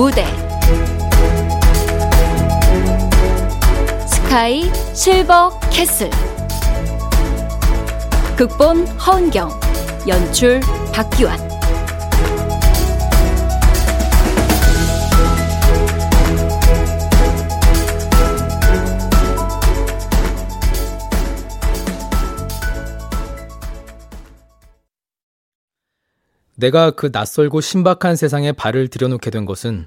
무대. 스카이 실버 캐슬. 극본 허은경 연출 박기환 내가 그 낯설고 신박한 세상에 발을 들여놓게 된 것은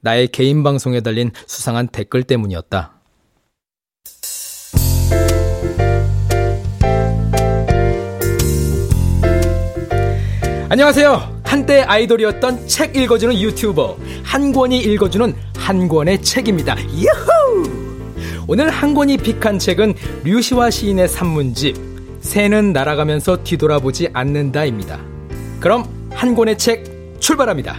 나의 개인 방송에 달린 수상한 댓글 때문이었다. 안녕하세요. 한때 아이돌이었던 책 읽어주는 유튜버 한 권이 읽어주는 한 권의 책입니다. 예후! 오늘 한 권이 픽한 책은 류시화 시인의 산문집 새는 날아가면서 뒤돌아보지 않는다입니다. 그럼 한 권의 책 출발합니다.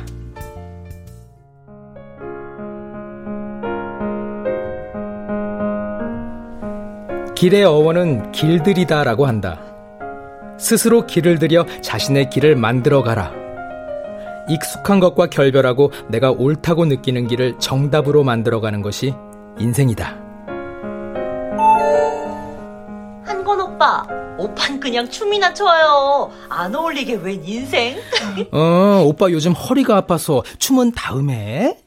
길의 어원은 길들이다라고 한다. 스스로 길을 들여 자신의 길을 만들어 가라. 익숙한 것과 결별하고 내가 옳다고 느끼는 길을 정답으로 만들어 가는 것이 인생이다. 오빠, 오빤 그냥 춤이나 춰요. 안 어울리게 웬 인생? 어, 오빠 요즘 허리가 아파서 춤은 다음에.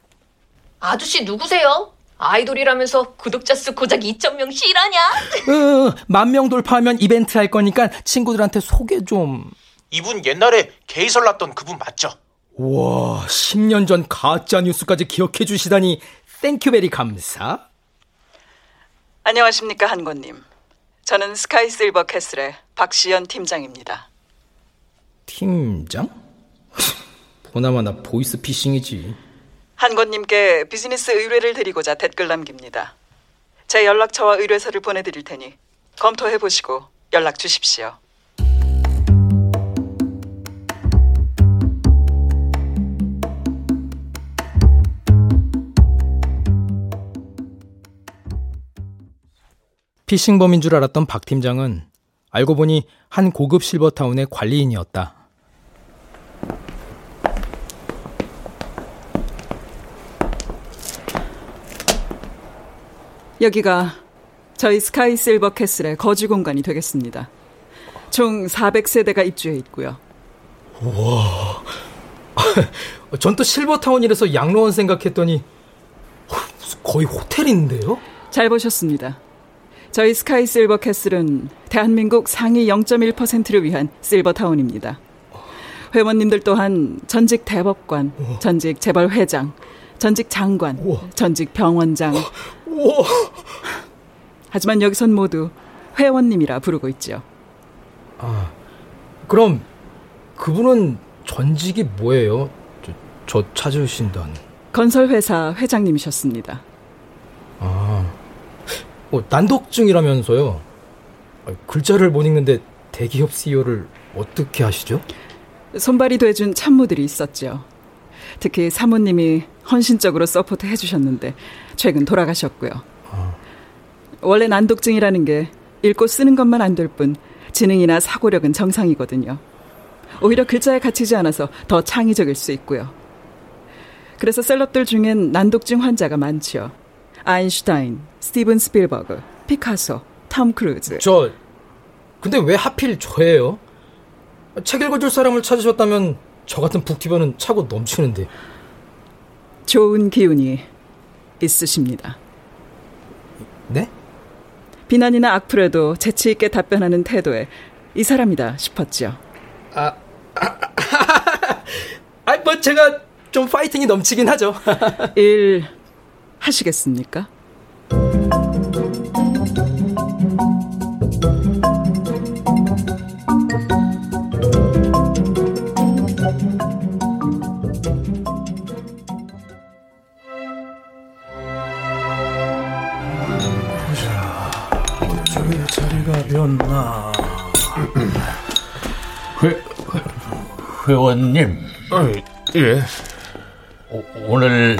아저씨 누구세요? 아이돌이라면서 구독자 수 고작 2,000명 실하냐? 어, 만명 돌파하면 이벤트 할 거니까 친구들한테 소개 좀. 이분 옛날에 게이설 났던 그분 맞죠? 와, 10년 전 가짜 뉴스까지 기억해 주시다니 Thank you very 감사. 안녕하십니까 한권님. 저는 스카이 실버 캐슬의 박시연 팀장입니다. 팀장? 보나마나 보이스 피싱이지. 한권님께 비즈니스 의뢰를 드리고자 댓글 남깁니다. 제 연락처와 의뢰서를 보내드릴 테니 검토해 보시고 연락 주십시오. 피싱범인 줄 알았던 박 팀장은 알고 보니 한 고급 실버타운의 관리인이었다. 여기가 저희 스카이 실버 캐슬의 거주 공간이 되겠습니다. 총 400세대가 입주해 있고요. 우와. 전 또 실버타운이라서 양로원 생각했더니 거의 호텔인데요? 잘 보셨습니다. 저희 스카이 실버 캐슬은 대한민국 상위 0.1%를 위한 실버타운입니다. 회원님들 또한 전직 대법관, 우와. 전직 재벌 회장, 전직 장관, 우와. 전직 병원장. 우와. 하지만 여기선 모두 회원님이라 부르고 있죠. 아, 그럼 그분은 전직이 뭐예요? 저, 저 찾으신다는. 건설회사 회장님이셨습니다. 아. 어, 난독증이라면서요. 글자를 못 읽는데 대기업 CEO를 어떻게 하시죠? 손발이 돼준 참모들이 있었죠. 특히 사모님이 헌신적으로 support 해주셨는데 최근 돌아가셨고요. 아. 원래 난독증이라는 게 읽고 쓰는 것만 안 될 뿐 지능이나 사고력은 정상이거든요. 오히려 글자에 갇히지 않아서 더 창의적일 수 있고요. 그래서 celeb들 중엔 난독증 환자가 많지요. 아인슈타인, 스티븐 스필버그, 피카소, 톰 크루즈. 저 근데 왜 하필 저예요? 책 읽어줄 사람을 찾으셨다면 저 같은 booktuber는 차고 넘치는데. 좋은 기운이 있으십니다. 네? 비난이나 악플에도 재치 있게 답변하는 태도에 이 사람이다 싶었죠. 아, 아, 아, 뭐 제가 좀 파이팅이 넘치긴 하죠. 일 하시겠습니까? 자리가? 회, 회원님. 어이, 예. 오, 오늘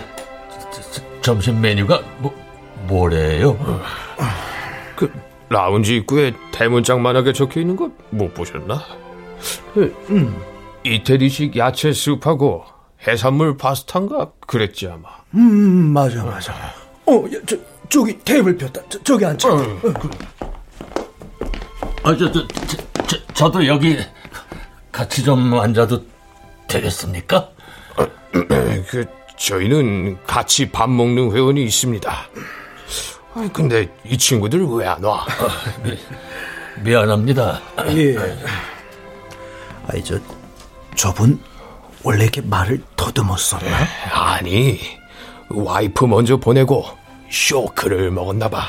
점심 메뉴가 라운지 입구에 대문짝만하게 적혀 있는 거 못 보셨나? 그, 음. 이태리식 야채 스프하고 해산물 파스타인가 그랬지 아마. 음 맞아 맞아. 어, 저 저기 테이블 폈다. 저, 기 앉자. 어, 그. 아, 저, 저, 저, 저, 저도 여기 같이 좀 앉아도 되겠습니까? 그 저희는 같이 밥 먹는 회원이 있습니다. 아니 근데 이 친구들 왜 안 와? 미, 미안합니다. 예. 아이 저 저분 원래 이렇게 말을 더듬었었나? 아니 와이프 먼저 보내고 쇼크를 먹었나 봐.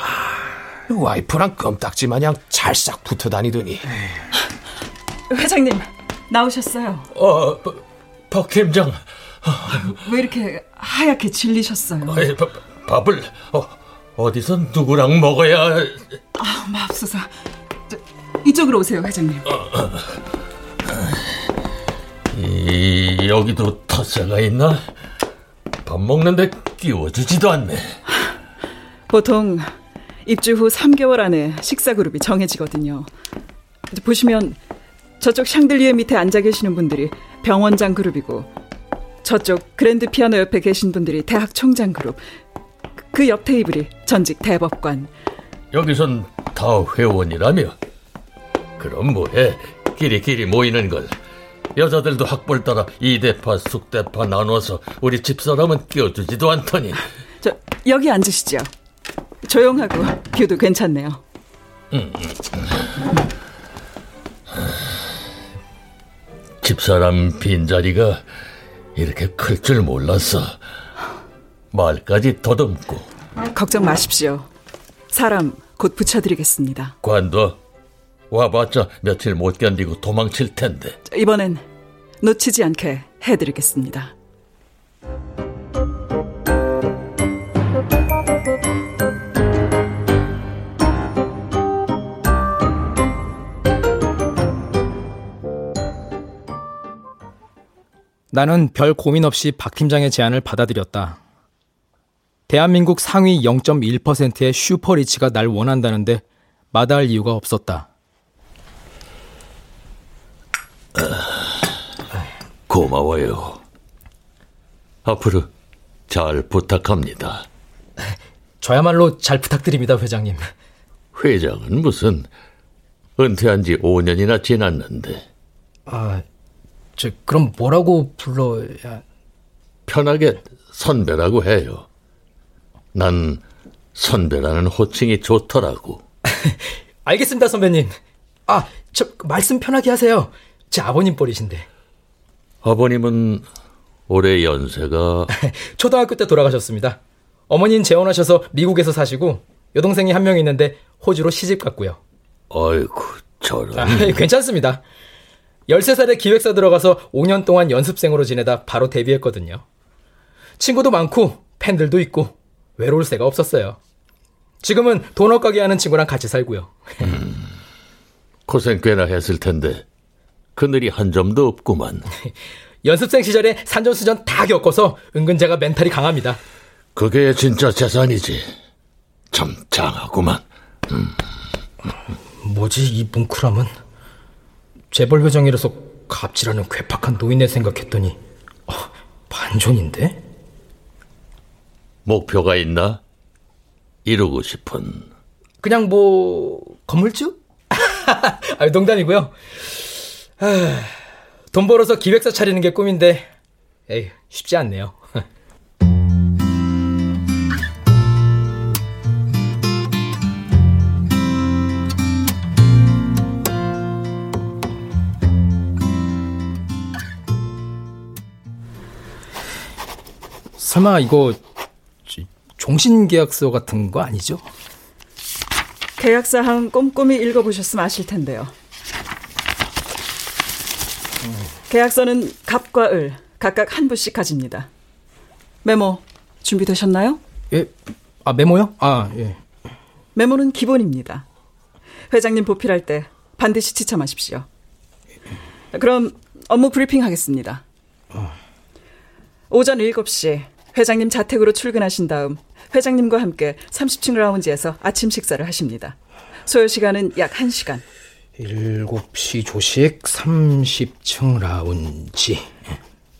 와이프랑 껌딱지 마냥 잘싹 붙어 다니더니. 회장님 나오셨어요. 어, 박 팀장. 왜 이렇게 하얗게 질리셨어요? 아이, 바, 밥을 어, 어디서 누구랑 먹어야? 아, 맙소사. 저, 이쪽으로 오세요, 회장님. 이, 여기도 텃세가 있나? 밥 먹는데 끼워주지도 않네. 보통 입주 후 3개월 안에 식사 그룹이 정해지거든요. 보시면 저쪽 샹들리에 밑에 앉아 계시는 분들이 병원장 그룹이고 저쪽 그랜드 피아노 옆에 계신 분들이 대학 총장 그룹 그 옆 테이블이 전직 대법관. 여기선 다 회원이라며. 그럼 뭐해? 끼리끼리 모이는 걸. 여자들도 학벌 따라 이대파 숙대파 나눠서 우리 집사람은 끼워주지도 않더니. 저 여기 앉으시죠. 조용하고 view도 괜찮네요. 음. 집사람 빈자리가 이렇게 클 줄 몰랐어. 말까지 더듬고. 걱정 마십시오. 사람 곧 붙여드리겠습니다. 관둬. 와봤자 며칠 못 견디고 도망칠 텐데. 이번엔 놓치지 않게 해드리겠습니다. 나는 별 고민 없이 박 팀장의 제안을 받아들였다. 대한민국 상위 0.1%의 슈퍼리치가 날 원한다는데 마다할 이유가 없었다. 고마워요. 앞으로 잘 부탁합니다. 저야말로 잘 부탁드립니다, 회장님. 회장은 무슨 은퇴한 지 5년이나 지났는데. 아, 저 그럼 뭐라고 불러야 편하게 선배라고 해요. 난 선배라는 호칭이 좋더라고. 알겠습니다, 선배님. 아, 저 말씀 편하게 하세요. 제 아버님 뻘이신데. 아버님은 올해 연세가 초등학교 때 돌아가셨습니다. 어머니는 재혼하셔서 미국에서 사시고 여동생이 한 명 있는데 호주로 시집 갔고요. 아이고, 저런. 아, 괜찮습니다. 13살에 기획사 들어가서 5년 동안 연습생으로 지내다 바로 데뷔했거든요. 친구도 많고 팬들도 있고 외로울 새가 없었어요. 지금은 도넛 가게 하는 친구랑 같이 살고요. 음, 고생 꽤나 했을 텐데 그늘이 한 점도 없구만. 연습생 시절에 산전수전 다 겪어서 은근 제가 멘탈이 강합니다. 그게 진짜 재산이지. 참 장하구만. 음. 뭐지 이 뭉클함은? 재벌 회장이라서 갑질하는 괴팍한 노인네 생각했더니 어, 반전인데? 목표가 있나? 이루고 싶은 그냥 뭐 건물주? 아, 농담이고요. 아, 돈 벌어서 기획사 차리는 게 꿈인데 에이 쉽지 않네요. 설마 이거 종신계약서 같은 거 아니죠? 계약사항 꼼꼼히 읽어보셨으면 아실 텐데요. 계약서는 갑과 을 각각 한 부씩 가집니다. 메모 준비되셨나요? 예. 아, 메모요? 아, 예. 메모는 기본입니다. 회장님 보필할 때 반드시 지참하십시오. 그럼 업무 브리핑 하겠습니다. 오전 7시 회장님 자택으로 출근하신 다음 회장님과 함께 30층 라운지에서 아침 식사를 하십니다. 소요 시간은 약 1시간. 7시 조식 30층 라운지.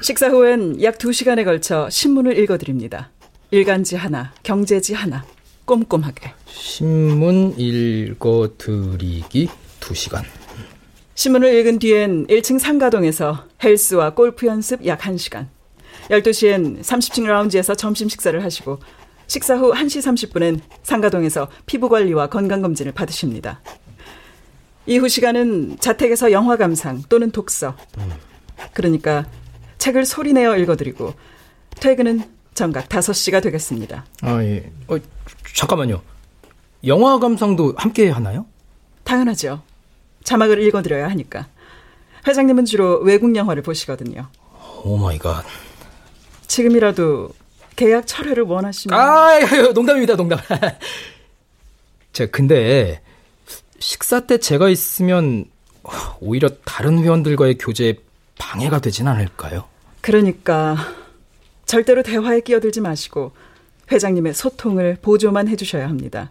식사 후엔 약 2시간에 걸쳐 신문을 읽어드립니다. 일간지 하나, 경제지 하나, 꼼꼼하게. 신문 읽어드리기 2시간. 신문을 읽은 뒤엔 1층 상가동에서 헬스와 골프 연습 약 1시간. 12시엔 30층 라운지에서 점심 식사를 하시고 식사 후 1시 30분엔 상가동에서 피부 관리와 건강 검진을 받으십니다. 이후 시간은 자택에서 영화 감상 또는 독서. 그러니까 책을 소리내어 읽어드리고 퇴근은 정각 5시가 되겠습니다. 아, 예. 어, 잠깐만요. 영화 감상도 함께 하나요? 당연하죠. 자막을 읽어드려야 하니까. 회장님은 주로 외국 영화를 보시거든요. Oh my God. 지금이라도 계약 철회를 원하시면 아, 농담입니다, 농담. 제가 근데 식사 때 제가 있으면 오히려 다른 회원들과의 교제에 방해가 되진 않을까요? 그러니까 절대로 대화에 끼어들지 마시고 회장님의 소통을 보조만 해주셔야 합니다.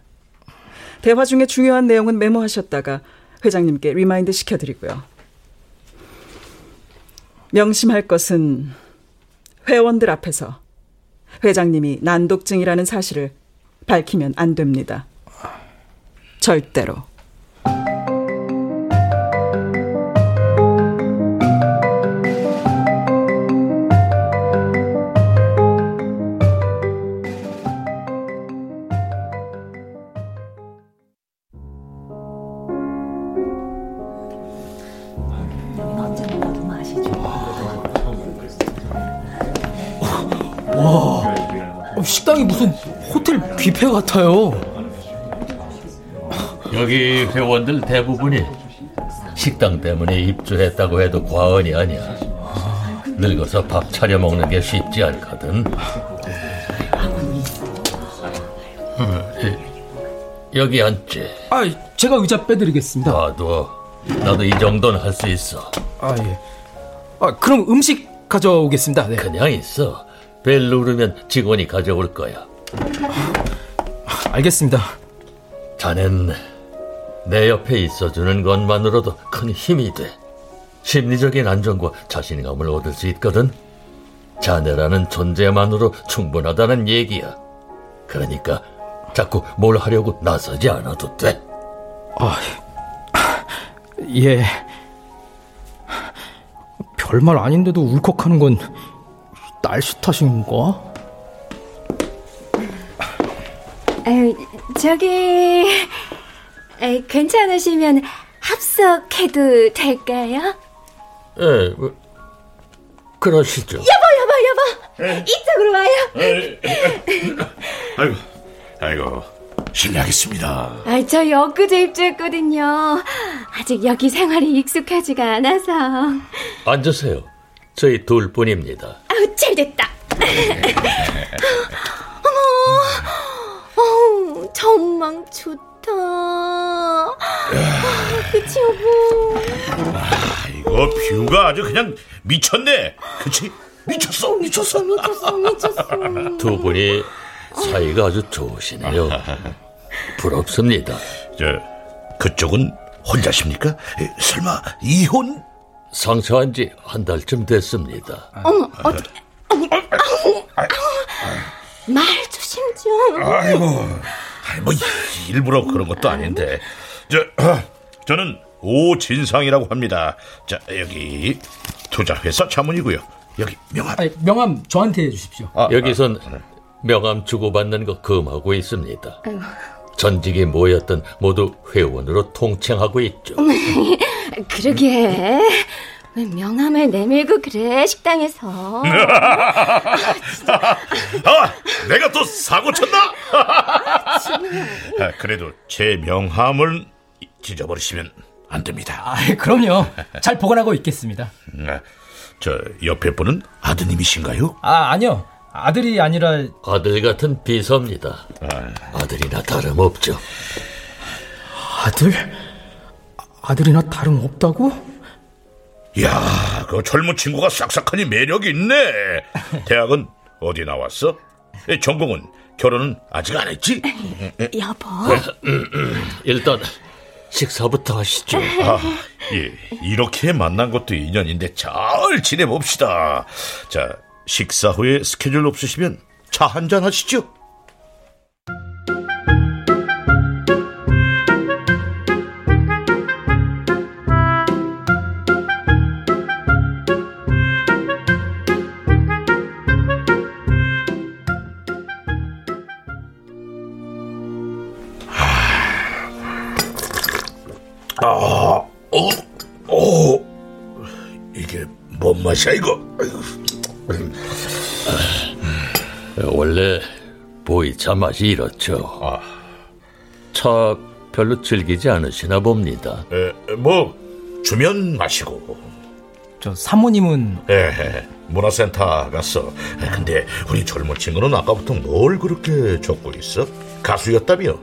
대화 중에 중요한 내용은 메모하셨다가 회장님께 remind 시켜드리고요. 명심할 것은 회원들 앞에서 회장님이 난독증이라는 사실을 밝히면 안 됩니다. 절대로. 뷔페 같아요. 여기 회원들 대부분이 식당 때문에 입주했다고 해도 과언이 아니야. 늙어서 밥 차려 먹는 게 쉽지 않거든. 음, 여기 앉지. 아, 제가 의자 빼드리겠습니다. 나도 나도 이 정도는 할 수 있어. 아 예. 아 그럼 음식 가져오겠습니다. 네. 그냥 있어. 벨 누르면 직원이 가져올 거야. 알겠습니다. 자넨 내 옆에 있어주는 것만으로도 큰 힘이 돼. 심리적인 안정과 자신감을 얻을 수 있거든. 자네라는 존재만으로 충분하다는 얘기야. 그러니까 자꾸 뭘 하려고 나서지 않아도 돼. 아, 예. 별말 아닌데도 울컥하는 건 날씨 탓인가? 에이, 저기 에이, 괜찮으시면 합석해도 될까요? 예, 뭐, 그러시죠. 여보, 여보, 여보, 이쪽으로 와요. 아이고, 아이고, 실례하겠습니다. 아, 저 엊그제 입주했거든요. 아직 여기 생활이 익숙하지가 않아서. 앉으세요. 저희 둘뿐입니다. 아우, 잘 됐다. 어머, 어우, 전망 좋다. 아, 그치, 여보? 아, 이거 뷰가 아주 그냥 미쳤네. 그치? 미쳤어, 미쳤어. 미쳤어, 미쳤어. 두 분이 사이가 아주 좋으시네요. 부럽습니다. 저, 그쪽은 혼자십니까? 에, 설마 이혼? 상처한 지 한 달쯤 됐습니다. 어머, 어떻게, 어머, 아우, 아우, 말 조심 좀. 아이고, 아 이, 뭐 일부러 그런 것도 아닌데. 저, 어, 저는 오진상이라고 합니다. 자, 여기 투자회사 자문이고요. 여기 명함. 아니, 명함 저한테 해주십시오. 아, 여기선 명함 주고받는 거 금하고 있습니다. 전직이 모였던 모두 회원으로 통칭하고 있죠. 그러게. 왜 명함을 내밀고 그래, 식당에서. 아, 내가 또 사고 쳤나? 아, 그래도 제 명함을 찢어버리시면 안 됩니다. 아, 그럼요. 잘 보관하고 있겠습니다. 아, 저 옆에 분은 아드님이신가요? 아, 아니요. 아들이 아니라 아들 같은 비서입니다. 아들이나 다름없죠. 아들? 아들이나 다름없다고? 야, 그 젊은 친구가 싹싹하니 매력이 있네. 대학은 어디 나왔어? 에, 전공은 결혼은 아직 안 했지? 여보. 일단 식사부터 하시죠. 아, 예. 이렇게 만난 것도 인연인데 잘 지내봅시다. 자, 식사 후에 스케줄 없으시면 차 한 잔 하시죠. 맛이야 이거? 원래 보이차 맛이 이렇죠. 아. 차 별로 즐기지 않으시나 봅니다. 에, 뭐 주면 마시고. 저 사모님은 에, 문화센터 갔어. 에, 근데 우리 젊은 친구는 아까부터 뭘 그렇게 적고 있어? 가수였다며?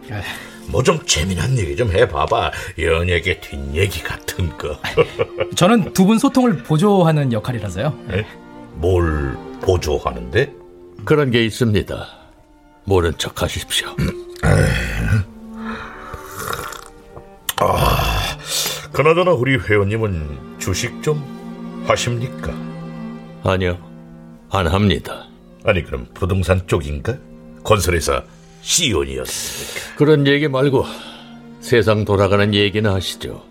뭐 좀 재미난 얘기 좀 해봐봐. 연예계 뒷얘기 같은 거. 저는 두 분 소통을 보조하는 역할이라서요. 에? 뭘 보조하는데? 그런 게 있습니다. 모른 척 하십시오. 아, 그나저나 우리 회원님은 주식 좀 하십니까? 아니요, 안 합니다. 아니 그럼 부동산 쪽인가? 건설회사 CEO니었습니까? 그런 얘기 말고 세상 돌아가는 얘기나 하시죠.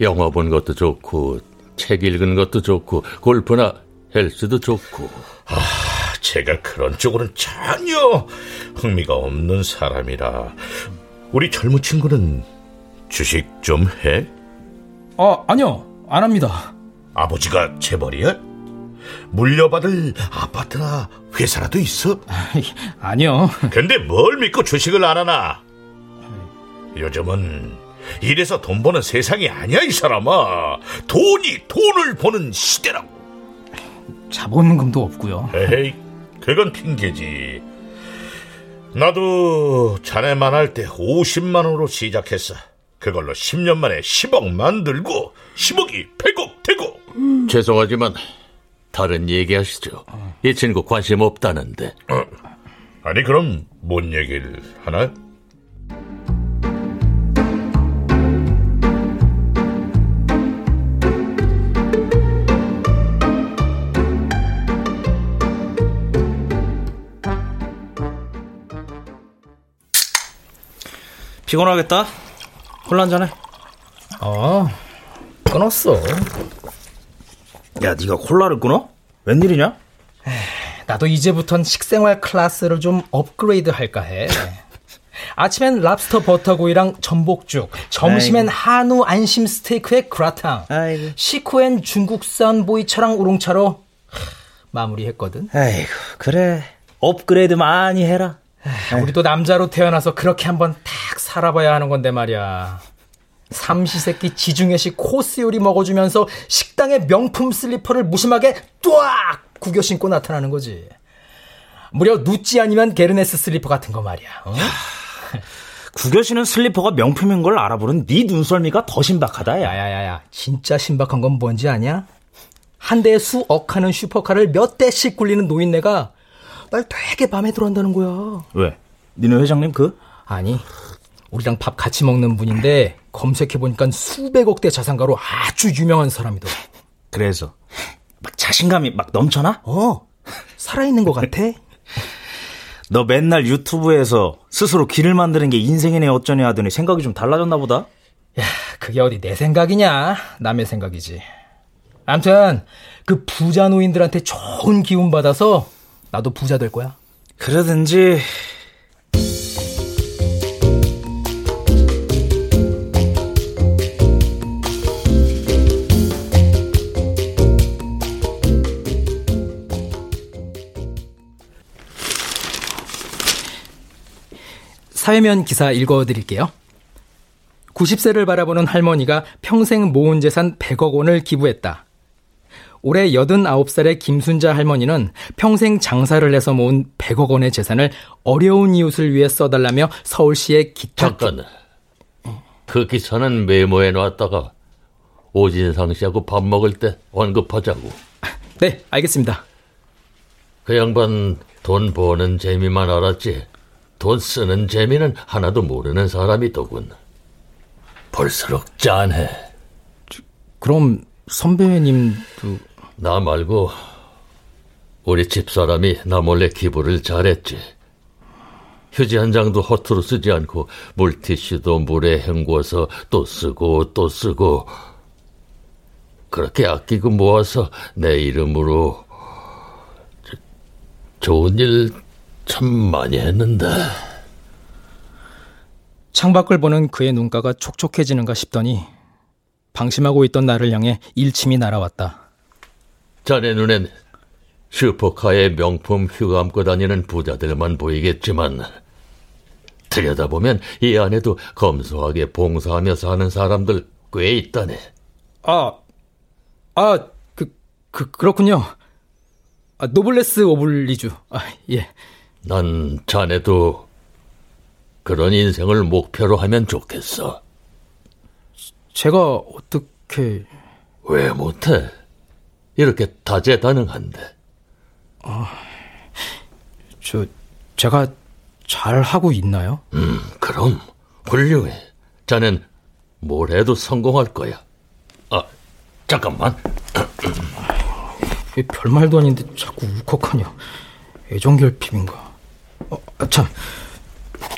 영화 본 것도 좋고 책 읽은 것도 좋고 골프나 헬스도 좋고 아, 제가 그런 쪽으로는 전혀 흥미가 없는 사람이라 우리 젊은 친구는 주식 좀 해? 아, 아니요. 안 합니다. 아버지가 재벌이야? 물려받을 아파트나 회사라도 있어? 아니요. 근데 뭘 믿고 주식을 안 하나? 요즘은 이래서 돈 버는 세상이 아니야 이 사람아 돈이 돈을 버는 시대라고 자본금도 없고요. 에이 그건 핑계지 나도 자네만 할 때 50만 원으로 시작했어 그걸로 10년 만에 10억 만들고 10억이 100억 되고 죄송하지만 다른 얘기 하시죠. 이 친구 관심 없다는데. 어, 아니 그럼 뭔 얘기를 하나? 피곤하겠다. 콜라 한잔해. 어, 끊었어. 야, 네가 콜라를 끊어? 웬일이냐? 나도 이제부턴 식생활 클래스를 좀 업그레이드 할까 해. 아침엔 랍스터 버터구이랑 전복죽, 점심엔 아이고. 한우 안심 스테이크에 그라탕, 아이고. 식후엔 중국산 보이차랑 우롱차로 하, 마무리했거든. 아이고, 그래. 업그레이드 많이 해라. 우리도 남자로 태어나서 그렇게 한번 탁 살아봐야 하는 건데 말이야. 삼시세끼 지중해식 코스 요리 먹어주면서 식당의 명품 슬리퍼를 무심하게 뚜악 구겨 신고 나타나는 거지. 무려 구찌 아니면 에르메스 슬리퍼 같은 거 말이야. 어? 구겨 신은 슬리퍼가 명품인 걸 알아보는 네 눈썰미가 더 신박하다, 야. 야야야야, 진짜 신박한 건 뭔지 아냐? 한 대에 수억 하는 슈퍼카를 몇 대씩 굴리는 노인네가 날 되게 마음에 들어 한다는 거야. 왜? 니네 회장님 그? 아니, 우리랑 밥 같이 먹는 분인데 검색해보니까 수백억대 자산가로 아주 유명한 사람이더라. 그래서 막 자신감이 막 넘쳐나? 어, 살아있는 것 같아. 너 맨날 유튜브에서 스스로 길을 만드는 게 인생이네 어쩌니 하더니 생각이 좀 달라졌나 보다. 야, 그게 어디 내 생각이냐? 남의 생각이지. 암튼 그 부자 노인들한테 좋은 기운 받아서 나도 부자 될 거야. 그러든지 사회면 기사 읽어드릴게요. 90세를 바라보는 할머니가 평생 모은 재산 100억 원을 기부했다. 올해 89살의 김순자 할머니는 평생 장사를 해서 모은 100억 원의 재산을 어려운 이웃을 위해 써달라며 서울시의 기타 잠깐. 그 기사는 메모해 놨다가 오진상 씨하고 밥 먹을 때 언급하자고. 네, 알겠습니다. 그 양반 돈 버는 재미만 알았지. 돈 쓰는 재미는 하나도 모르는 사람이더군. 볼수록 짠해. 그럼 선배님도 나 말고 우리 집사람이 나 몰래 기부를 잘했지. 휴지 한 장도 허투루 쓰지 않고 물티슈도 물에 헹궈서 또 쓰고 또 쓰고 그렇게 아끼고 모아서 내 이름으로 저, 좋은 일 참 많이 했는데 창밖을 보는 그의 눈가가 촉촉해지는가 싶더니 방심하고 있던 나를 향해 일침이 날아왔다. 자네 눈엔 슈퍼카에 명품 휴가 안고 다니는 부자들만 보이겠지만 들여다보면 이 안에도 검소하게 봉사하며 사는 사람들 꽤 있다네. 아, 아, 그, 그, 그렇군요. 아, 노블레스 오블리주. 아, 예. 난 자네도 그런 인생을 목표로 하면 좋겠어. 제가 어떻게... 왜 못해? 이렇게 다재다능한데. 아, 저, 제가 잘 하고 있나요? 음, 그럼 훌륭해. 자넨 뭘 해도 성공할 거야. 아, 잠깐만. 별말도 아닌데 자꾸 울컥하냐. 애정결핍인가. 어, 아, 참.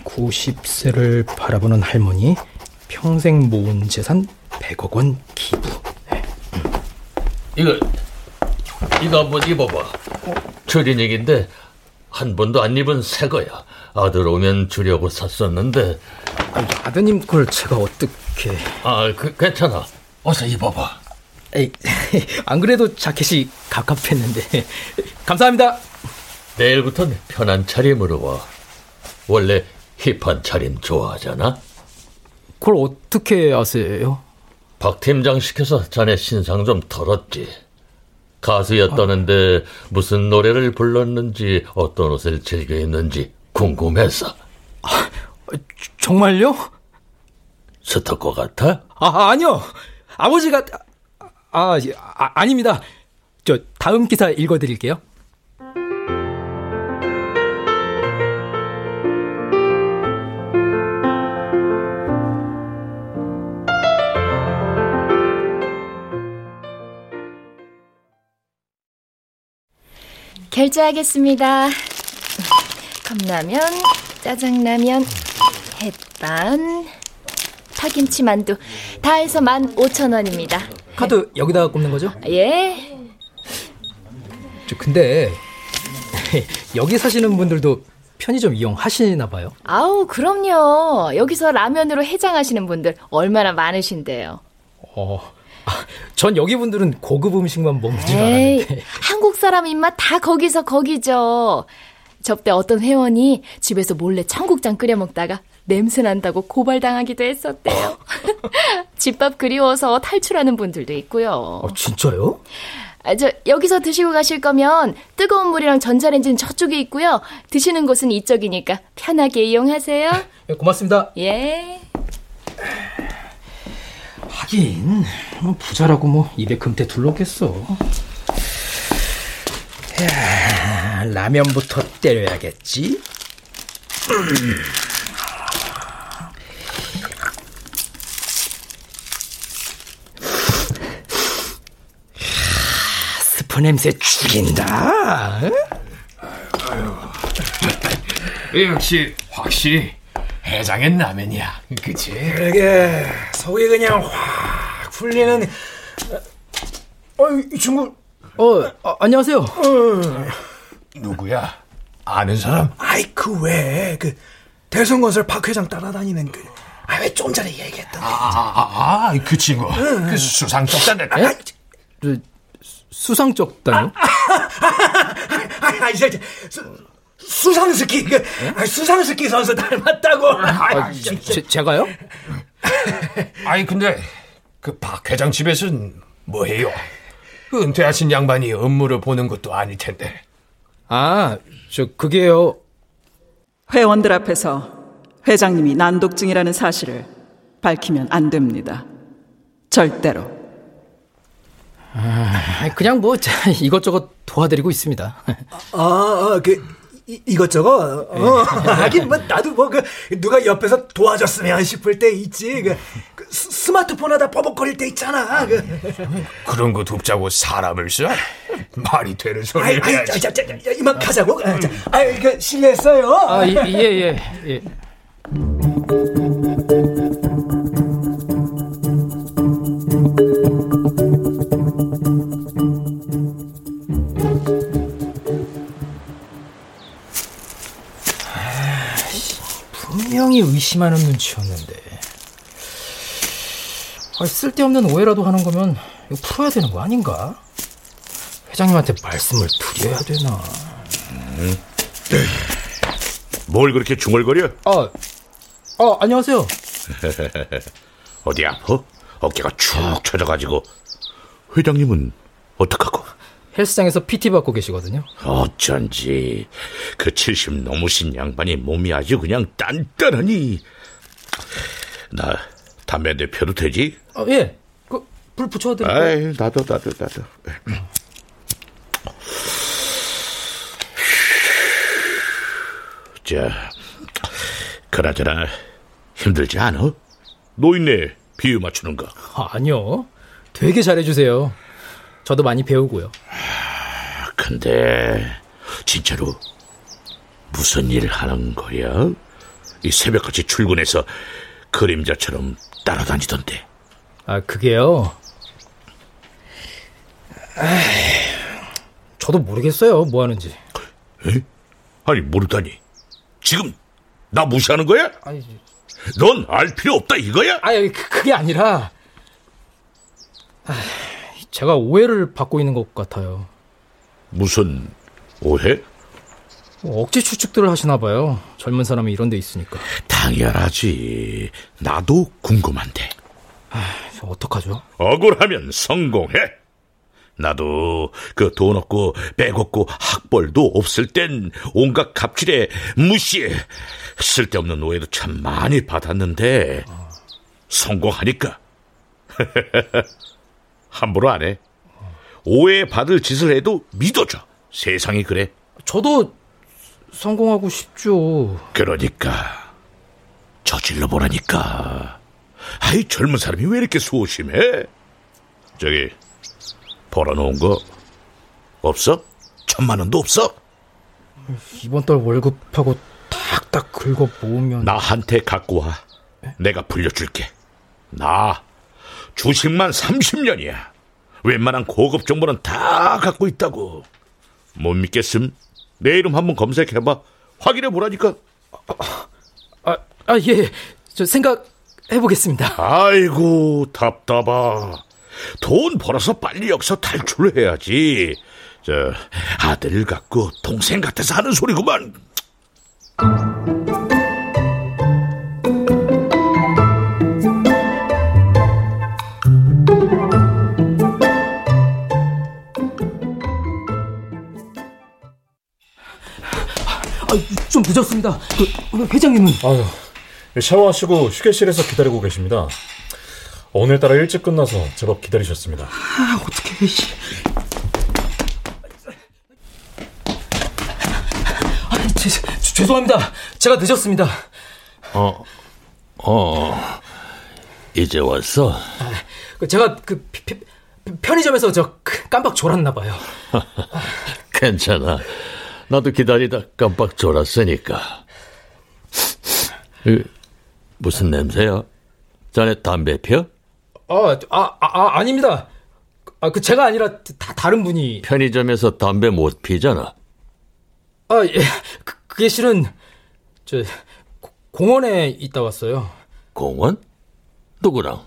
90세를 바라보는 할머니, 평생 모은 재산 100억 원 기부. 네. 이거, 이거 한번 입어봐. 추리닝인데 한 번도 안 입은 새 거야. 아들 오면 주려고 샀었는데. 아드님 걸 제가 어떻게? 아, 그, 괜찮아. 어서 입어봐. 에이, 안 그래도 자켓이 갑갑했는데. 감사합니다. 내일부터는 편한 차림으로 와. 원래 힙한 차림 좋아하잖아? 그걸 어떻게 아세요? 박 팀장 시켜서 자네 신상 좀 털었지. 가수였다는데 무슨 노래를 불렀는지 어떤 옷을 즐겨 입는지 궁금해서. 아, 정말요? 스토커 같아? 아, 아니요. 아버지가 아, 아 아닙니다. 저 다음 기사 읽어 드릴게요. 결제하겠습니다. 컵라면, 짜장라면, 햇반, 파김치 만두 다 해서 15,000원입니다. 카드 여기다가 꼽는 거죠? 예. 저 근데 여기 사시는 분들도 편의점 이용하시나 봐요? 아우, 그럼요. 여기서 라면으로 해장하시는 분들 얼마나 많으신데요. 어. 아, 전 여기 분들은 고급 음식만 먹는 줄 알았는데. 한국 사람 입맛 다 거기서 거기죠. 접대 어떤 회원이 집에서 몰래 청국장 끓여 먹다가 냄새 난다고 고발당하기도 했었대요. 집밥 그리워서 탈출하는 분들도 있고요. 어, 진짜요? 아, 저 여기서 드시고 가실 거면 뜨거운 물이랑 전자레인지는 저쪽에 있고요. 드시는 곳은 이쪽이니까 편하게 이용하세요. 예, 고맙습니다. 예. 하긴 뭐 부자라고 뭐 입에 금태 둘렀겠어. 야, 라면부터 때려야겠지. 스프 냄새 죽인다. 역시 확실히 해장엔 라면이야. 그치? 그러게 속이 그냥 확 풀리는. 어, 이 친구. 어, 아, 안녕하세요. 어. 누구야? 아는 사람? 아이 그 왜 그 대성건설 박 회장 따라다니는 그. 아, 왜 좀 전에 얘기했던. 아, 아, 아, 그 친구. 응, 그 수상쩍다네. 아, 그, 수상쩍다요? 아, 아, 이제, 수, 수상스키, 그, 아, 수상스키 선수 닮았다고. 아, 제, 제가요? 아니, 근데, 그 박 회장 집에서는 뭐 해요? 그 은퇴하신 양반이 업무를 보는 것도 아닐 텐데. 아, 저, 그게요. 회원들 앞에서 회장님이 난독증이라는 사실을 밝히면 안 됩니다. 절대로. 아, 그냥 뭐 이것저것 도와드리고 있습니다. 아, 아 그 이, 이것저것 어, 하긴 뭐 나도 뭐 그 누가 옆에서 도와줬으면 싶을 때 있지 그, 그 스마트폰 하다 버벅거릴 때 있잖아 그. 그런 거 돕자고 사람을 써? 말이 되는 소리를 아이, 아이, 자, 자, 자, 이만 가자고 아, 자, 아이 그 실례했어요 아예예 예, 예. 분명히 의심하는 눈치였는데 아, 쓸데없는 오해라도 하는 거면 이거 풀어야 되는 거 아닌가? 회장님한테 말씀을 드려야 되나? 음. 뭘 그렇게 중얼거려? 아, 아 안녕하세요. 어디 아파? 어깨가 축 처져가지고 회장님은 어떡하고? 헬스장에서 PT 받고 계시거든요. 어쩐지 그 70 넘으신 양반이 몸이 아주 그냥 단단하니 나 담배 한대 펴도 되지? 아, 예. 그, 불 붙여드릴까요? 아이, 나도 나도 나도 자 그나저나 힘들지 않아? 노인네 비유 맞추는 거 아, 아니요 되게 잘해주세요 저도 많이 배우고요 근데 진짜로 무슨 일 하는 거야? 이 새벽같이 출근해서 그림자처럼 따라다니던데. 아 그게요. 에이, 저도 모르겠어요 뭐 하는지. 에? 아니 모르다니. 지금 나 무시하는 거야? 아니, 넌 알 필요 없다 이거야? 아니 그, 그게 아니라 아, 제가 오해를 받고 있는 것 같아요. 무슨 오해? 뭐 억지 추측들을 하시나 봐요. 젊은 사람이 이런 데 있으니까. 당연하지. 나도 궁금한데. 아, 어떡하죠? 억울하면 성공해. 나도 그 돈 없고 빼곡고 학벌도 없을 땐 온갖 갑질에 무시해 쓸데없는 오해도 참 많이 받았는데 성공하니까 함부로 안 해. 오해 받을 짓을 해도 믿어줘. 세상이 그래. 저도 성공하고 싶죠. 그러니까 저질러 보라니까. 아이 젊은 사람이 왜 이렇게 소심해? 저기 벌어놓은 거 없어? 천만 원도 없어? 이번 달 월급하고 딱딱 긁어 모으면 나한테 갖고 와. 내가 불려줄게. 나 주식만 30년이야. 웬만한 고급 정보는 다 갖고 있다고. 못 믿겠음? 내 이름 한번 검색해봐. 확인해 보라니까. 아, 아, 예. 저 생각해 보겠습니다. 아이고, 답답하. 돈 벌어서 빨리 여기서 탈출해야지. 저, 아들 같고 동생 같아서 하는 소리구만. 좀 늦었습니다. 그, 회장님은? 아유, 샤워하시고 휴게실에서 기다리고 계십니다. 오늘따라 일찍 끝나서 제법 기다리셨습니다. 아, 씨. 아, 제, 죄송합니다. 제가 늦었습니다. 어, 어, 이제 왔어? 아, 제가 그 피, 피, 편의점에서 저 깜빡 졸았나 봐요. 괜찮아. 나도 기다리다 깜빡 졸았으니까. 무슨 냄새야? 자네 담배 펴? 아, 아, 아, 아닙니다. 아, 그 제가 아니라 다 다른 분이. 편의점에서 담배 못 피잖아. 아, 예. 그, 그게 실은 저 공원에 있다 왔어요. 공원? 누구랑?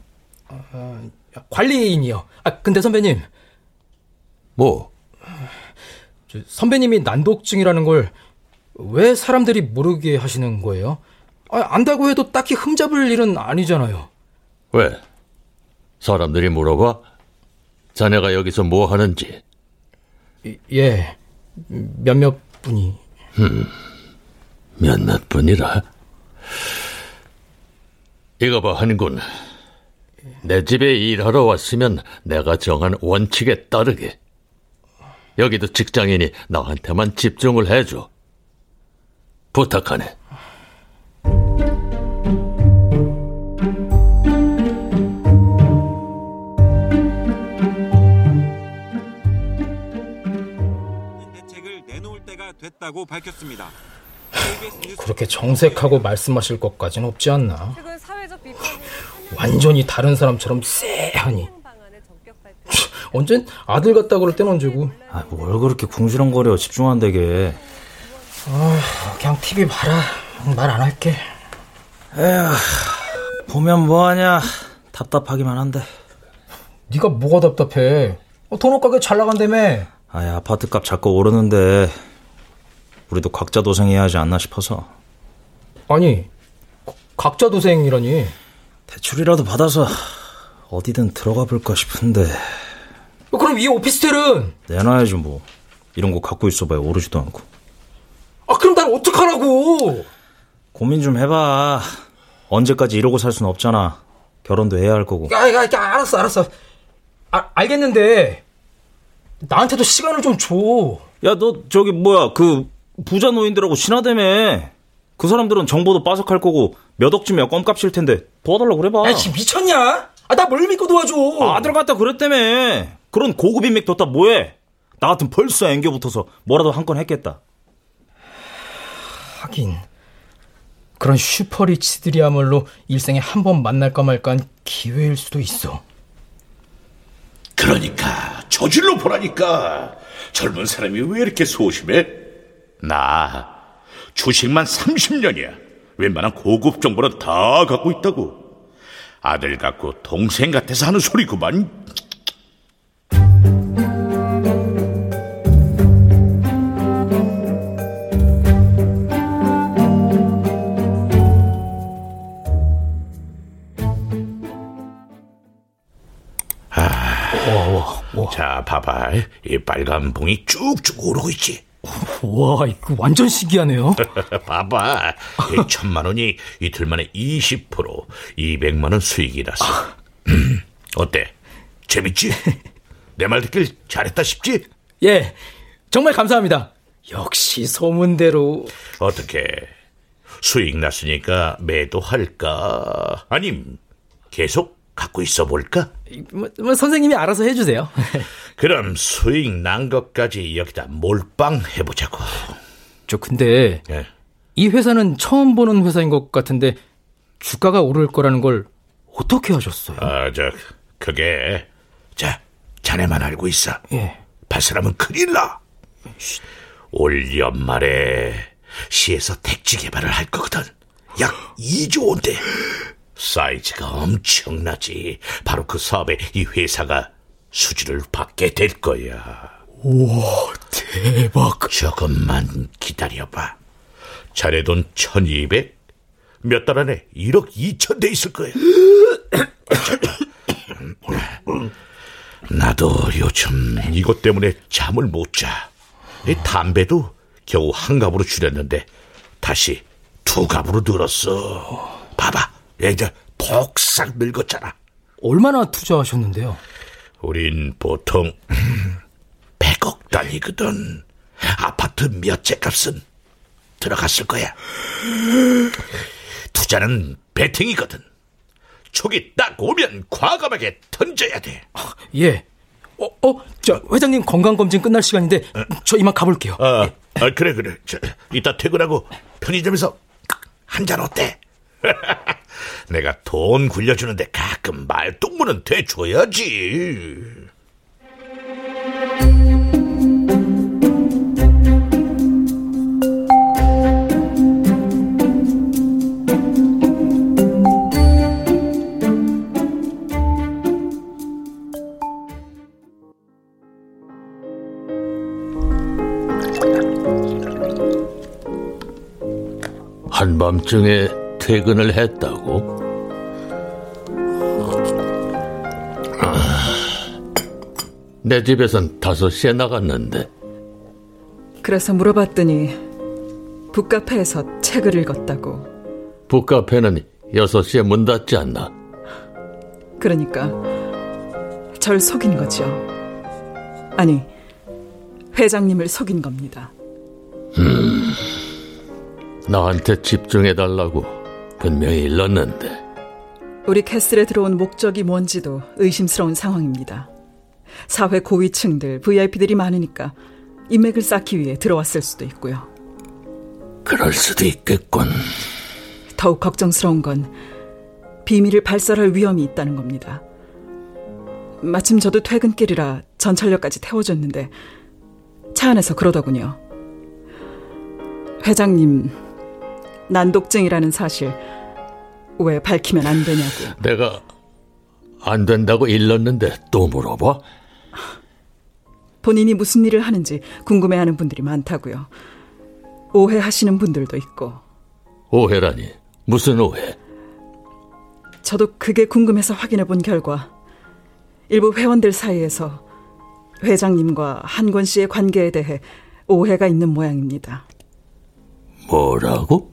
아, 관리인이요. 아, 근데 선배님. 뭐? 선배님이 난독증이라는 걸 왜 사람들이 모르게 하시는 거예요? 아, 안다고 해도 딱히 흠잡을 일은 아니잖아요. 왜? 사람들이 물어봐? 자네가 여기서 뭐 하는지? 예, 몇몇 분이. 음, 몇몇 분이라? 이거 봐, 한군. 내 집에 일하러 왔으면 내가 정한 원칙에 따르게. 여기도 직장인이 나한테만 집중을 해줘. 부탁하네. 대책을 내놓을 때가 됐다고 밝혔습니다. 그렇게 정색하고 말씀하실 것까지는 없지 않나? 완전히 다른 사람처럼 쎄하니. 언젠 아들 같다 그럴 땐 언제고. 아, 뭘 그렇게 궁시렁거려 집중한다게. 아, 그냥 TV 봐라. 말 안 할게. 에휴, 보면 뭐하냐. 답답하기만 한데. 네가 뭐가 답답해? 어, 도넛 가게 잘 나간다며. 아이, 아파트 값 자꾸 오르는데 우리도 각자 도생해야 하지 않나 싶어서. 아니, 각자 도생이라니. 대출이라도 받아서 어디든 들어가 볼까 싶은데. 그럼 이 오피스텔은? 내놔야지 뭐. 이런 거 갖고 있어봐야 오르지도 않고. 아, 그럼 난 어떡하라고? 고민 좀 해봐. 언제까지 이러고 살 수는 없잖아. 결혼도 해야 할 거고. 야, 야, 야, 알았어, 알았어. 아, 알겠는데 나한테도 시간을 좀 줘. 야, 너 저기 뭐야 그 부자 노인들하고 친하다며. 그 사람들은 정보도 빠삭할 거고 몇 억쯤이야 껌값일 텐데 도와달라고 그래봐. 야, 지금 미쳤냐? 아, 나 뭘 믿고 도와줘? 아들 갖다 그랬다며. 그런 고급 인맥 뒀다 뭐해? 나 같은 벌써 앵겨 붙어서 뭐라도 한 건 했겠다. 하긴 그런 슈퍼리치들이야말로 일생에 한 번 만날까 말까한 기회일 수도 있어. 그러니까 저질러 보라니까 젊은 사람이 왜 이렇게 소심해? 나 주식만 30년이야. 웬만한 고급 정보는 다 갖고 있다고. 아들 같고 동생 같아서 하는 소리구만. 아, 자, 봐봐. 이 빨간 봉이 쭉쭉 오르고 있지. 와, 이거 완전 신기하네요. 봐봐. 이 천만 원이 이틀 만에 20%, 200만 원 수익이라서. 어때? 재밌지? 내 말 듣길 잘했다 싶지? 예, 정말 감사합니다. 역시 소문대로. 어떻게? 수익 났으니까 매도할까? 아님 계속 갖고 있어 볼까? 뭐, 뭐 선생님이 알아서 해주세요. 그럼 수익 난 것까지 여기다 몰빵 해보자고. 저 근데 예. 이 회사는 처음 보는 회사인 것 같은데 주가가 오를 거라는 걸 어떻게 하셨어요? 아, 저 그게 자 자네만 알고 있어. 예. 발사하면 큰일 나. 올 연말에 시에서 택지 개발을 할 거거든. 약 2조 원대. 사이즈가 엄청나지. 바로 그 사업에 이 회사가 수주를 받게 될 거야. 우와, 대박. 조금만 기다려봐. 자네 돈 1200? 몇 달 안에 1억 2천 돼 있을 거야. 나도 요즘 이것 때문에 잠을 못 자. 이 담배도 겨우 한 갑으로 줄였는데 다시 두 갑으로 늘었어. 봐봐, 이제 폭삭 늙었잖아. 얼마나 투자하셨는데요? 우린 보통 100억 단위거든. 아파트 몇 채 값은 들어갔을 거야. 투자는 배팅이거든. 촉이 딱 오면 과감하게 던져야 돼. 예. 어, 어, 저 회장님 건강검진 끝날 시간인데 저 이만 가볼게요. 아, 아, 그래 그래. 저, 이따 퇴근하고 편의점에서 한 잔 어때? 내가 돈 굴려주는데 가끔 말동무는 대줘야지. 한밤중에 퇴근을 했다고? 아, 내 집에선 5시에 나갔는데 그래서 물어봤더니 북카페에서 책을 읽었다고. 북카페는 6시에 문 닫지 않나? 그러니까 절 속인 거죠. 아니, 회장님을 속인 겁니다. 음, 나한테 집중해달라고 분명히 일렀는데. 우리 캐슬에 들어온 목적이 뭔지도 의심스러운 상황입니다. 사회 고위층들, VIP들이 많으니까 인맥을 쌓기 위해 들어왔을 수도 있고요. 그럴 수도 있겠군. 더욱 걱정스러운 건 비밀을 발설할 위험이 있다는 겁니다. 마침 저도 퇴근길이라 전철역까지 태워줬는데 차 안에서 그러더군요. 회장님, 난독증이라는 사실 왜 밝히면 안 되냐고. 내가 안 된다고 일렀는데 또 물어봐? 본인이 무슨 일을 하는지 궁금해하는 분들이 많다고요. 오해하시는 분들도 있고. 오해라니 무슨 오해? 저도 그게 궁금해서 확인해 본 결과 일부 회원들 사이에서 회장님과 한권 씨의 관계에 대해 오해가 있는 모양입니다. 뭐라고?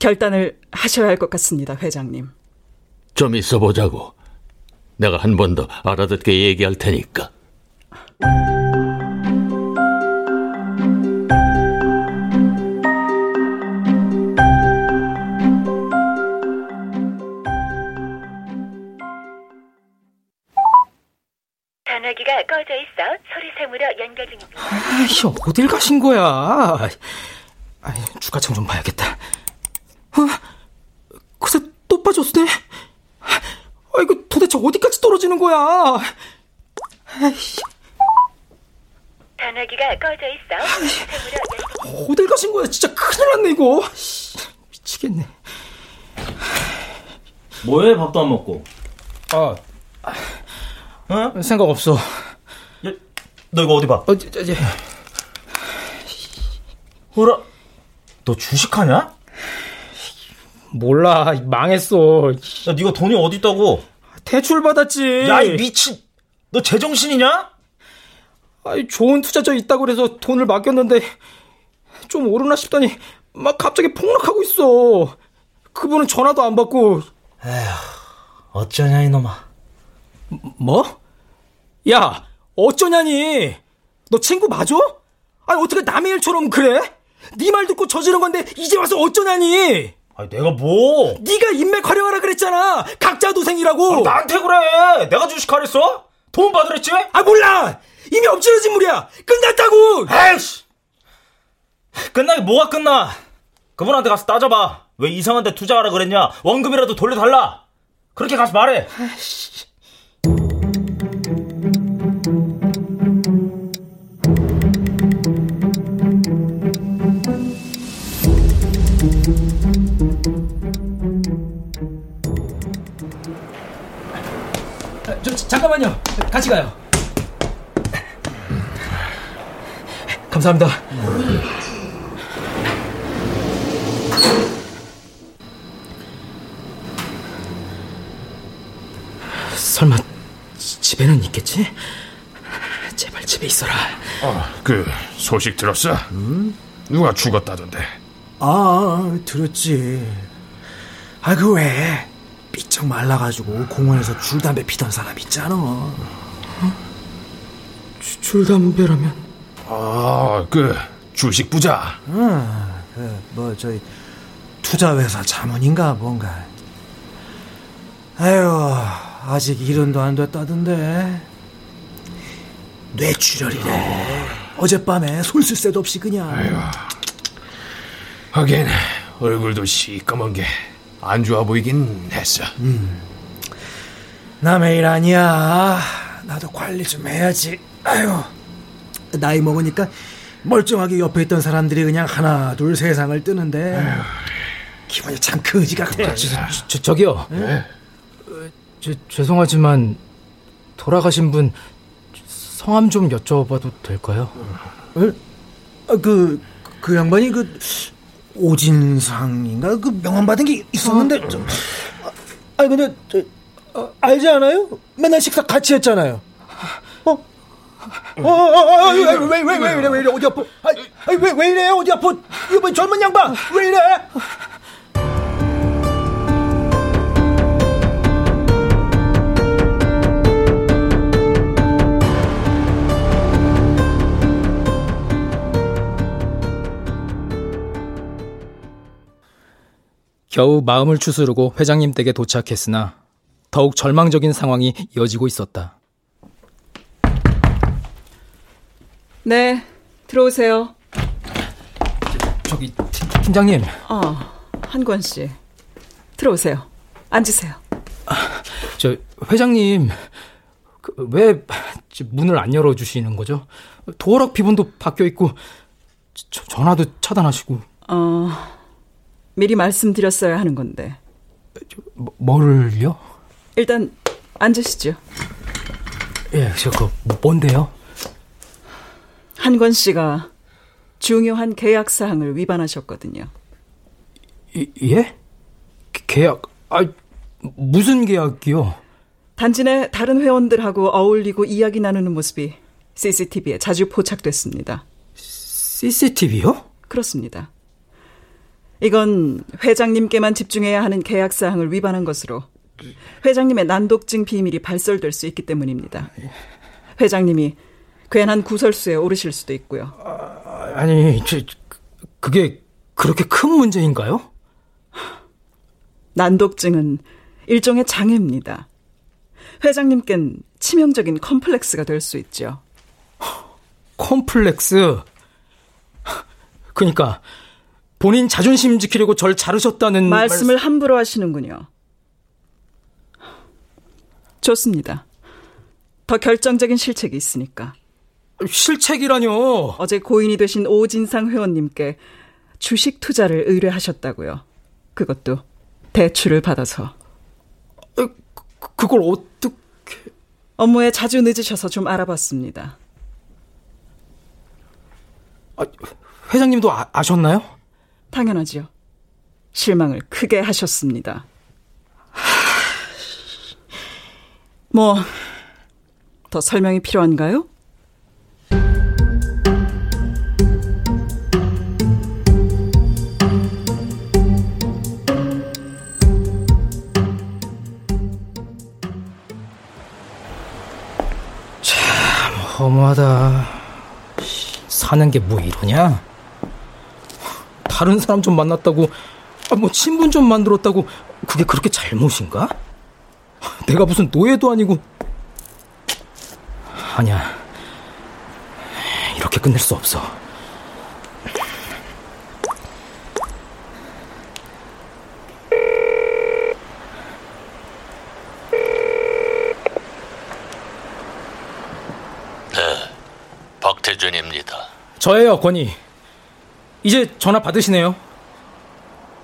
결단을 하셔야 할 것 같습니다, 회장님. 좀 있어 보자고. 내가 한 번 더 알아듣게 얘기할 테니까. 전화기가 꺼져 있어 소리샘으로 연결 중입니다. 아이, 어딜 가신 거야? 아이, 주가창 좀 봐야겠다. 어? 그새 또 빠졌네? 아, 이거 도대체 어디까지 떨어지는 거야? 아이씨. 전화기가 꺼져 있어 어딜 가신 거야? 진짜 큰일 났네, 이거. 미치겠네. 뭐해, 밥도 안 먹고? 아, 어? 생각 없어. 야, 너 이거 어디 봐? 어, 저, 저, 저. 어라? 너 주식하냐? 몰라, 망했어. 야, 네가 돈이 어디 있다고? 대출 받았지. 야, 이 미친. 너 제정신이냐? 아이, 좋은 투자자 있다고 그래서 돈을 맡겼는데 좀 오르나 싶더니 막 갑자기 폭락하고 있어. 그분은 전화도 안 받고. 에휴, 어쩌냐 이놈아. 뭐? 야, 어쩌냐니? 너 친구 맞아? 아니 어떻게 남의 일처럼 그래? 네 말 듣고 저지른 건데 이제 와서 어쩌냐니? 아니 내가 뭐? 네가 인맥 활용하라 그랬잖아. 각자 도생이라고. 아, 나한테 그래. 내가 주식하랬어? 돈 받으랬지? 아 몰라. 이미 엎질러진 물이야. 끝났다고. 에이씨. 끝나기 뭐가 끝나? 그분한테 가서 따져봐. 왜 이상한 데 투자하라 그랬냐? 원금이라도 돌려달라. 그렇게 가서 말해. 아이씨. 잠깐만요. 같이 가요. 감사합니다. 설마 집에는 있겠지? 제발 집에 있어라. 아, 그 소식 들었어? 음? 누가 죽었다던데. 아, 들었지. 아, 그 왜? 삐쩍 말라가지고 공원에서 줄담배 피던 사람 있잖아. 어? 주, 줄담배라면? 아, 그 주식 부자. 응, 그, 뭐, 저희, 투자회사 자문인가 뭔가. 아유, 아직 일은도 안 됐다던데. 뇌출혈이래. 어젯밤에 손쓸 새도 없이 그냥. 아유, 하긴 얼굴도 시꺼먼 게 안 좋아 보이긴 했어. 음. 남의 일 아니야. 나도 관리 좀 해야지. 아유, 나이 먹으니까 멀쩡하게 옆에 있던 사람들이 그냥 하나 둘 세상을 뜨는데 아유. 기분이 참 거지 같아. 저, 저, 저 기요 네? 저, 죄송하지만 돌아가신 분 성함 좀 여쭤봐도 될까요? 어? 아, 그, 그 양반이 그 오진상인가 그 명함 받은 게 있었는데 저, 아, 니 근데 저, 어, 알지 않아요? 맨날 식사 같이 했잖아요. 어? 어, 어, 어, 왜, 왜, 왜, 왜, 왜 이래, 왜 이래, 어디 아파? 아, 왜, 왜 이래, 어디 아파? 이번 젊은 양반, 왜 이래? 겨우 마음을 추스르고 회장님 댁에 도착했으나 더욱 절망적인 상황이 이어지고 있었다. 네, 들어오세요. 저 기 팀장님. 어, 한권 씨. 들어오세요. 앉으세요. 저 회장님 그, 왜 문을 안 열어 주시는 거죠? 도어락 비번도 바뀌어 있고 저, 전화도 차단하시고. 어, 미리 말씀드렸어야 하는 건데. 뭐, 뭐를요? 일단 앉으시죠. 예, 저거 그, 뭔데요? 한권 씨가 중요한 계약 사항을 위반하셨거든요. 이, 예? 계약? 아, 무슨 계약이요? 단지 내 다른 회원들하고 어울리고 이야기 나누는 모습이 CCTV에 자주 포착됐습니다. CCTV요? 그렇습니다. 이건 회장님께만 집중해야 하는 계약 사항을 위반한 것으로 회장님의 난독증 비밀이 발설될 수 있기 때문입니다. 회장님이 괜한 구설수에 오르실 수도 있고요. 아 니, 저, 그게 그렇게 큰 문제인가요? 난독증은 일종의 장애입니다. 회장님께는 치명적인 컴플렉스가 될 수 있죠. 컴플렉스? 그니까 본인 자존심 지키려고 절 자르셨다는 말씀을 말... 함부로 하시는군요. 좋습니다. 더 결정적인 실책이 있으니까. 실책이라뇨? 어제 고인이 되신 오진상 회원님께 주식 투자를 의뢰하셨다고요. 그것도 대출을 받아서. 그, 그걸 어떻게... 업무에 자주 늦으셔서 좀 알아봤습니다. 아, 회장님도 아, 아셨나요? 당연하지요. 실망을 크게 하셨습니다. 뭐, 더 설명이 필요한가요? 허무하다. 사는 게 뭐 이러냐? 다른 사람 좀 만났다고, 아, 뭐 친분 좀 만들었다고, 그게 그렇게 잘못인가? 내가 무슨 노예도 아니고. 아니야. 이렇게 끝낼 수 없어. 박태준입니다. 저예요, 권희. 이제 전화 받으시네요.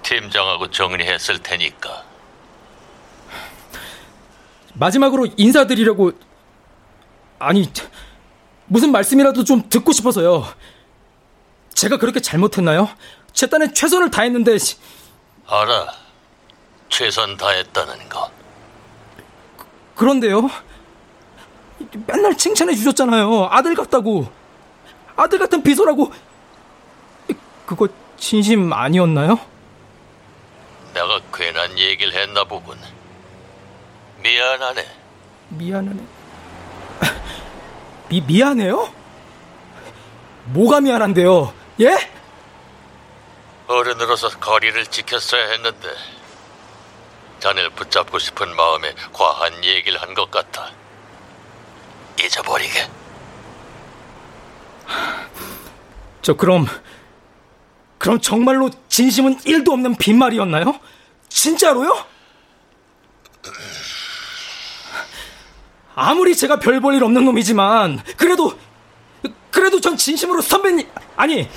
팀장하고 정리했을 테니까. 마지막으로 인사드리려고 아니 무슨 말씀이라도 좀 듣고 싶어서요. 제가 그렇게 잘못했나요? 제 딴에 최선을 다했는데 알아. 최선 다했다는 거. 그런데요. 맨날 칭찬해 주셨잖아요. 아들 같다고. 아들 같은 비서라고. 그거 진심 아니었나요? 내가 괜한 얘기를 했나 보군. 미안하네. 미안하네. 미, 미안해요? 뭐가 미안한데요? 예? 어른으로서 거리를 지켰어야 했는데 자네를 붙잡고 싶은 마음에 과한 얘기를 한 것 같아. 잊어버리게. 저 그럼 그럼 정말로 진심은 1도 없는 빈말이었나요? 진짜로요? 아무리 제가 별 볼 일 없는 놈이지만 그래도 그래도 전 진심으로 선배님 아니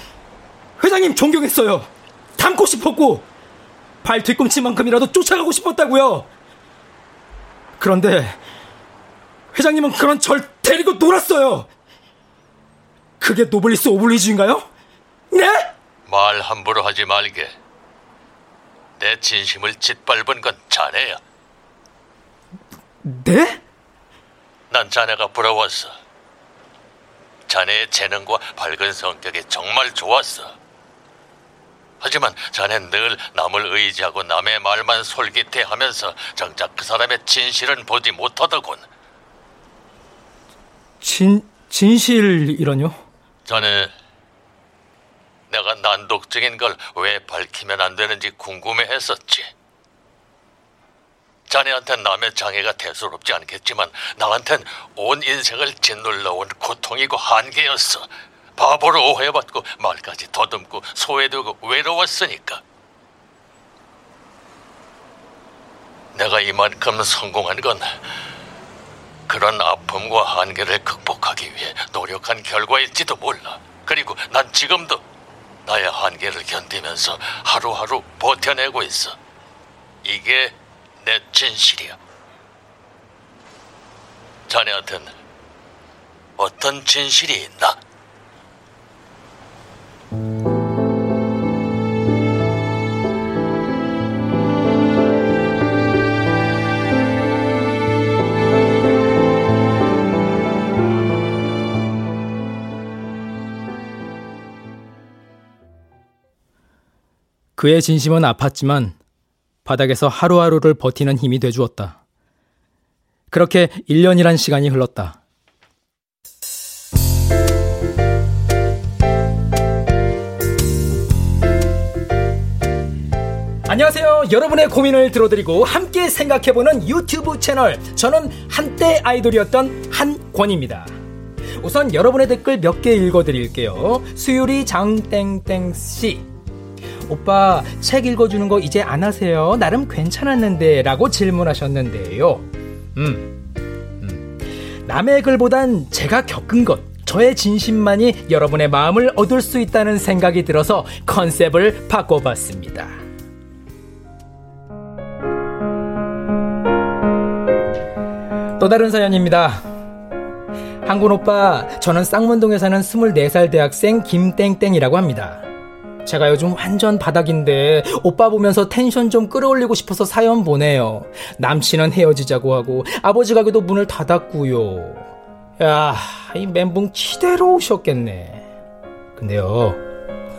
회장님 존경했어요. 닮고 싶었고 발 뒤꿈치만큼이라도 쫓아가고 싶었다고요. 그런데 회장님은 그런 절 데리고 놀았어요. 그게 노블리스 오블리주인가요? 네? 말 함부로 하지 말게. 내 진심을 짓밟은 건 자네야. 네? 난 자네가 부러웠어. 자네의 재능과 밝은 성격이 정말 좋았어. 하지만 자넨 늘 남을 의지하고 남의 말만 솔깃해하면서 정작 그 사람의 진실은 보지 못하더군. 진 진실이라뇨? 자네 내가 난독증인 걸 왜 밝히면 안 되는지 궁금해했었지. 자네한텐 남의 장애가 대수롭지 않겠지만 나한텐 온 인생을 짓눌러온 고통이고 한계였어. 바보로 오해받고 말까지 더듬고 소외되고 외로웠으니까. 내가 이만큼 성공한 건 그런 아픔과 한계를 극복하기 위해 노력한 결과일지도 몰라. 그리고 난 지금도 나의 한계를 견디면서 하루하루 버텨내고 있어. 이게 내 진실이야. 자네한텐 어떤 진실이 있나? 그의 진심은 아팠지만 바닥에서 하루하루를 버티는 힘이 돼주었다. 그렇게 1년이란 시간이 흘렀다. 안녕하세요. 여러분의 고민을 들어드리고 함께 생각해보는 유튜브 채널. 저는 한때 아이돌이었던 한권입니다. 우선 여러분의 댓글 몇 개 읽어드릴게요. 수유리 장땡땡씨. 오빠 책 읽어주는 거 이제 안 하세요? 나름 괜찮았는데 라고 질문하셨는데요. 음, 음. 남의 글보단 제가 겪은 것, 저의 진심만이 여러분의 마음을 얻을 수 있다는 생각이 들어서 컨셉을 바꿔봤습니다. 또 다른 사연입니다. 한군 오빠, 저는 쌍문동에 사는 24살 대학생 김땡땡이라고 합니다. 제가 요즘 완전 바닥인데 오빠 보면서 텐션 좀 끌어올리고 싶어서 사연 보내요. 남친은 헤어지자고 하고 아버지 가게도 문을 닫았고요. 야, 이 멘붕 치대로 오셨겠네. 근데요.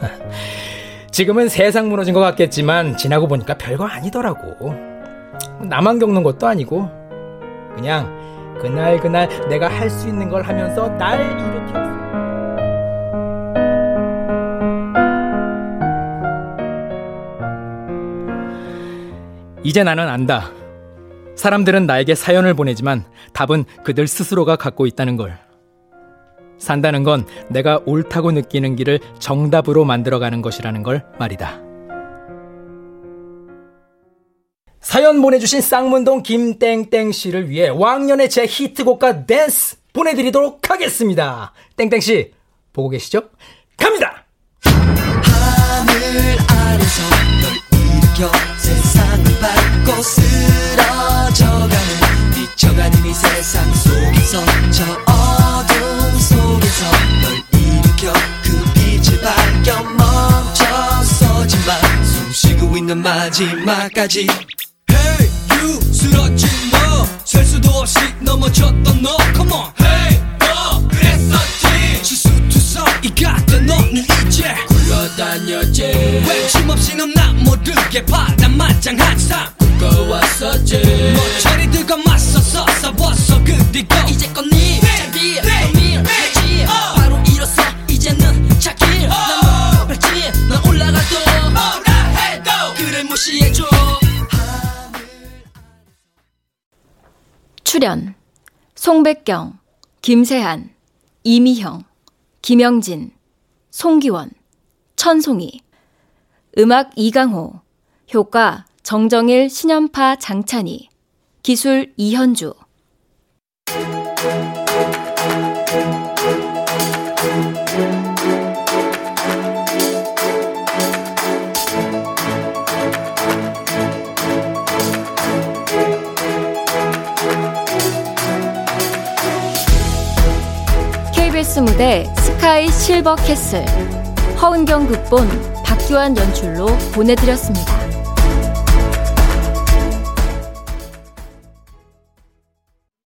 지금은 세상 무너진 것 같겠지만 지나고 보니까 별거 아니더라고. 나만 겪는 것도 아니고 그냥 그날 그날 내가 할 수 있는 걸 하면서 날 일으켰어. 이제 나는 안다. 사람들은 나에게 사연을 보내지만 답은 그들 스스로가 갖고 있다는 걸. 산다는 건 내가 옳다고 느끼는 길을 정답으로 만들어가는 것이라는 걸 말이다. 사연 보내주신 쌍문동 김땡땡 씨를 위해 왕년의 제 히트곡과 댄스 보내드리도록 하겠습니다. 땡땡 씨 보고 계시죠? 갑니다. 하늘 아래서 널 일으켜 세상 을 밟고 쓰러져가는 미쳐가는 이 세상 속에서 저 어둠 속에서 널 일으켜 그 빛을 밝혀 멈춰서지만 숨 쉬고 있는 마지막까지. Hey you 쓰러진 너셀 수도 없이 넘어졌던 너 Come on. Hey 너 그랬었지. 실수 투성 이 같은 너는 이제 다녔지. 외침없이 넌나 모르게 바람만장한 삶 꿈꿔왔었지. 모처리들과 맞서서 싸웠어. 그리고 이제껏 네 자리 고민했지 바로 일어서 이제는 찾길 난 밟지. 난 올라가도 뭐라 해도. 그를 무시해줘. 출연. 송백경, 김세한, 이미형, 김영진, 송기원, 천송이. 음악 이강호. 효과 정정일, 신연파, 장찬희. 기술 이현주. KBS 무대 스카이 실버 캐슬 허은경 극본 박규환 연출로 보내드렸습니다.